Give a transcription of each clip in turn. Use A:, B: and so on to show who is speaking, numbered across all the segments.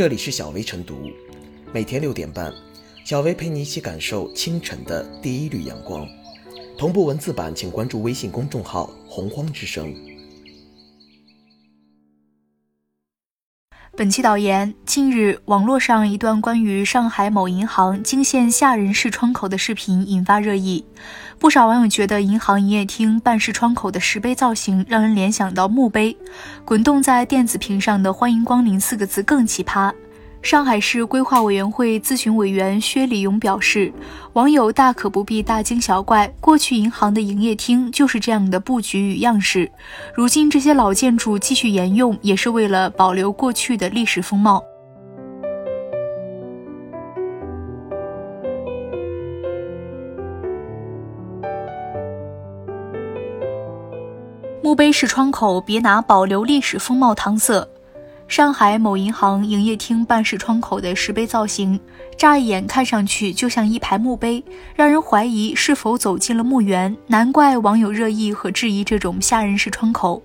A: 这里是小薇晨读，每天六点半，小薇陪你一起感受清晨的第一缕阳光。同步文字版，请关注微信公众号“洪荒之声”。
B: 本期导言：近日，网络上一段关于上海某银行惊现吓人式窗口的视频引发热议。不少网友觉得，银行营业厅办事窗口的石碑造型让人联想到墓碑，滚动在电子屏上的“欢迎光临”四个字更奇葩。上海市规划委员会咨询委员薛礼勇表示，网友大可不必大惊小怪，过去银行的营业厅就是这样的布局与样式，如今这些老建筑继续沿用，也是为了保留过去的历史风貌。墓碑式窗口，别拿保留历史风貌搪塞。上海某银行营业厅办事窗口的石碑造型，乍一眼看上去就像一排墓碑，让人怀疑是否走进了墓园。难怪网友热议和质疑这种吓人式窗口。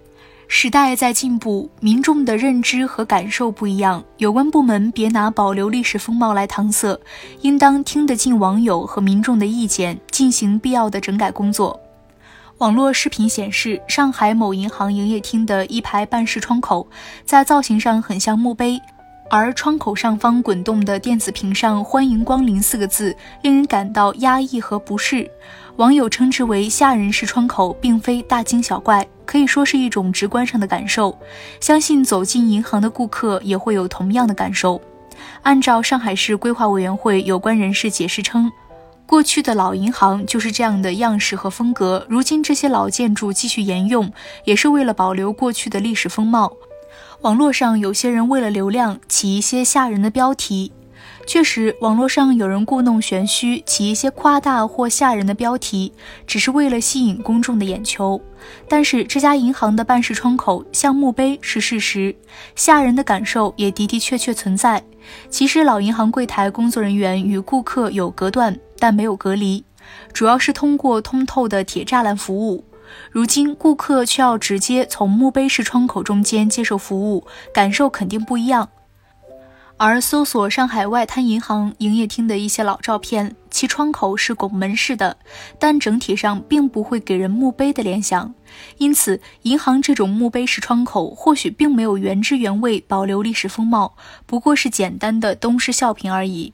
B: 时代在进步，民众的认知和感受不一样，有关部门别拿保留历史风貌来搪塞，应当听得进网友和民众的意见，进行必要的整改工作。网络视频显示，上海某银行营业厅的一排办事窗口，在造型上很像墓碑，而窗口上方滚动的电子屏上“欢迎光临”四个字，令人感到压抑和不适。网友称之为“吓人式窗口”，并非大惊小怪，可以说是一种直观上的感受。相信走进银行的顾客也会有同样的感受。按照上海市规划委员会有关人士解释称。过去的老银行就是这样的样式和风格，如今这些老建筑继续沿用，也是为了保留过去的历史风貌。网络上有些人为了流量起一些吓人的标题，确实，网络上有人故弄玄虚，起一些夸大或吓人的标题，只是为了吸引公众的眼球。但是这家银行的办事窗口像墓碑是事实，吓人的感受也的的确确存在。其实老银行柜台工作人员与顾客有隔断。但没有隔离，主要是通过通透的铁栅栏服务。如今顾客却要直接从墓碑式窗口中间接受服务，感受肯定不一样。而搜索上海外滩银行营业厅的一些老照片，其窗口是拱门式的，但整体上并不会给人墓碑的联想。因此，银行这种墓碑式窗口或许并没有原汁原味保留历史风貌，不过是简单的东施效颦而已。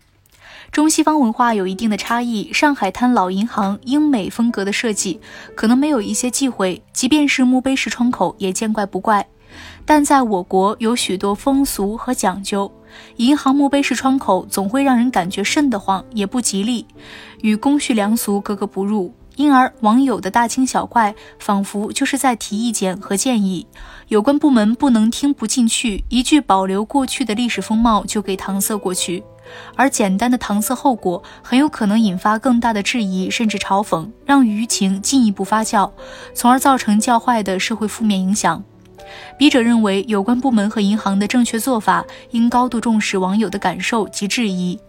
B: 中西方文化有一定的差异，上海滩老银行英美风格的设计可能没有一些忌讳，即便是墓碑式窗口也见怪不怪。但在我国有许多风俗和讲究，银行墓碑式窗口总会让人感觉瘆得慌，也不吉利，与公序良俗格格不入。因而网友的大惊小怪，仿佛就是在提意见和建议，有关部门不能听不进去，一句保留过去的历史风貌就给搪塞过去。而简单的搪塞后果，很有可能引发更大的质疑，甚至嘲讽，让舆情进一步发酵，从而造成较坏的社会负面影响。笔者认为，有关部门和银行的正确做法，应高度重视网友的感受及质疑。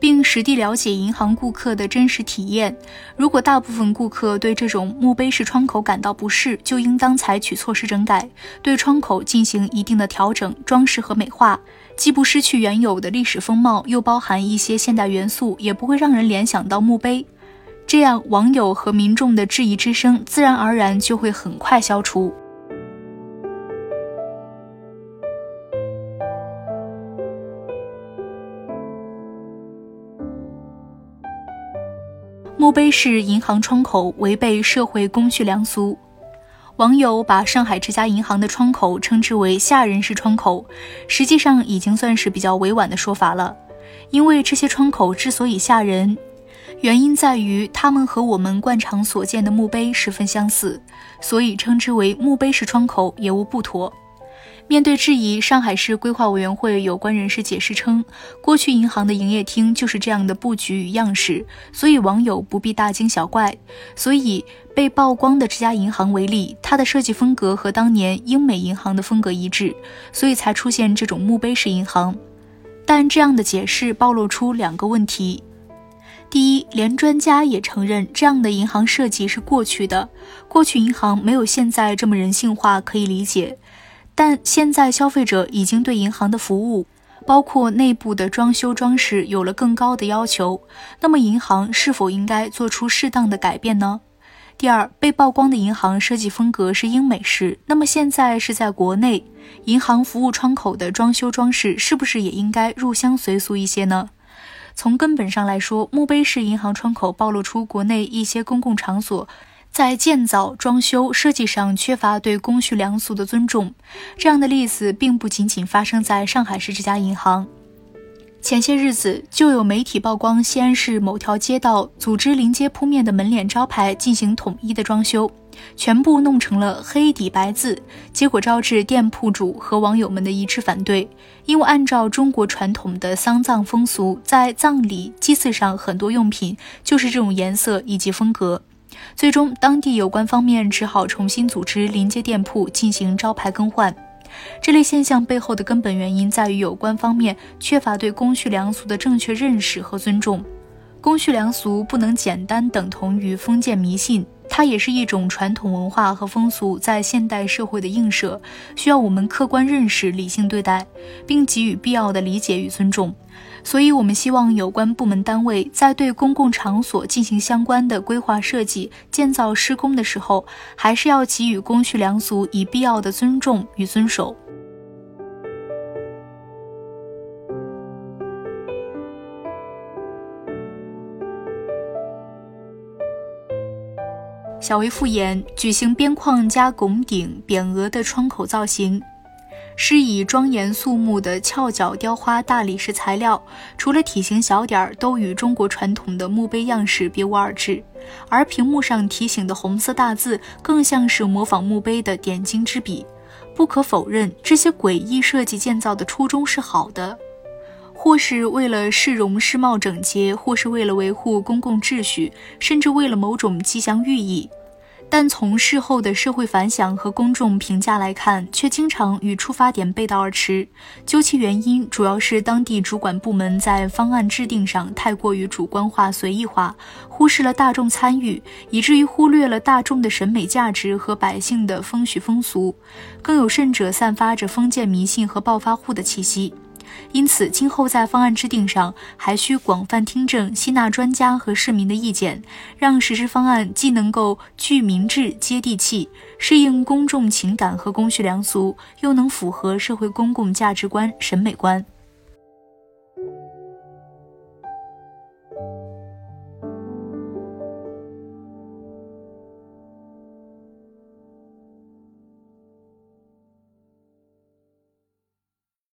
B: 并实地了解银行顾客的真实体验。如果大部分顾客对这种墓碑式窗口感到不适，就应当采取措施整改，对窗口进行一定的调整、装饰和美化，既不失去原有的历史风貌，又包含一些现代元素，也不会让人联想到墓碑。这样，网友和民众的质疑之声自然而然就会很快消除。墓碑式银行窗口违背社会公序良俗，网友把上海这家银行的窗口称之为“吓人式窗口”，实际上已经算是比较委婉的说法了。因为这些窗口之所以吓人，原因在于它们和我们惯常所见的墓碑十分相似，所以称之为墓碑式窗口也无不妥。面对质疑，上海市规划委员会有关人士解释称，过去银行的营业厅就是这样的布局与样式，所以网友不必大惊小怪。所以被曝光的这家银行为例，它的设计风格和当年英美银行的风格一致，所以才出现这种墓碑式银行。但这样的解释暴露出两个问题：第一，连专家也承认这样的银行设计是过去的，过去银行没有现在这么人性化，可以理解。但现在消费者已经对银行的服务，包括内部的装修装饰有了更高的要求，那么银行是否应该做出适当的改变呢？第二，被曝光的银行设计风格是英美式，那么现在是在国内，银行服务窗口的装修装饰是不是也应该入乡随俗一些呢？从根本上来说，墓碑式银行窗口暴露出国内一些公共场所在建造、装修设计上缺乏对公序良俗的尊重。这样的例子并不仅仅发生在上海市这家银行。前些日子就有媒体曝光西安市某条街道组织临街铺面的门脸招牌进行统一的装修，全部弄成了黑底白字，结果招致店铺主和网友们的一致反对。因为按照中国传统的丧葬风俗，在葬礼祭祀上很多用品就是这种颜色以及风格。最终，当地有关方面只好重新组织临街店铺进行招牌更换。这类现象背后的根本原因在于有关方面缺乏对公序良俗的正确认识和尊重。公序良俗不能简单等同于封建迷信，它也是一种传统文化和风俗在现代社会的映射，需要我们客观认识、理性对待，并给予必要的理解与尊重。所以，我们希望有关部门单位在对公共场所进行相关的规划设计、建造施工的时候，还是要给予公序良俗以必要的尊重与遵守。小为复言，举行边框加拱顶、匾额的窗口造型。是以庄严肃穆的翘角雕花大理石材料，除了体型小点儿，都与中国传统的墓碑样式别无二致。而屏幕上提醒的红色大字，更像是模仿墓碑的点睛之笔。不可否认，这些诡异设计建造的初衷是好的，或是为了市容市貌整洁，或是为了维护公共秩序，甚至为了某种吉祥寓意。但从事后的社会反响和公众评价来看，却经常与出发点背道而驰。究其原因，主要是当地主管部门在方案制定上太过于主观化、随意化，忽视了大众参与，以至于忽略了大众的审美价值和百姓的风许风俗。更有甚者，散发着封建迷信和暴发户的气息。因此，今后在方案制定上，还需广泛听证、吸纳专家和市民的意见，让实施方案既能够具民智、接地气，适应公众情感和公序良俗，又能符合社会公共价值观、审美观。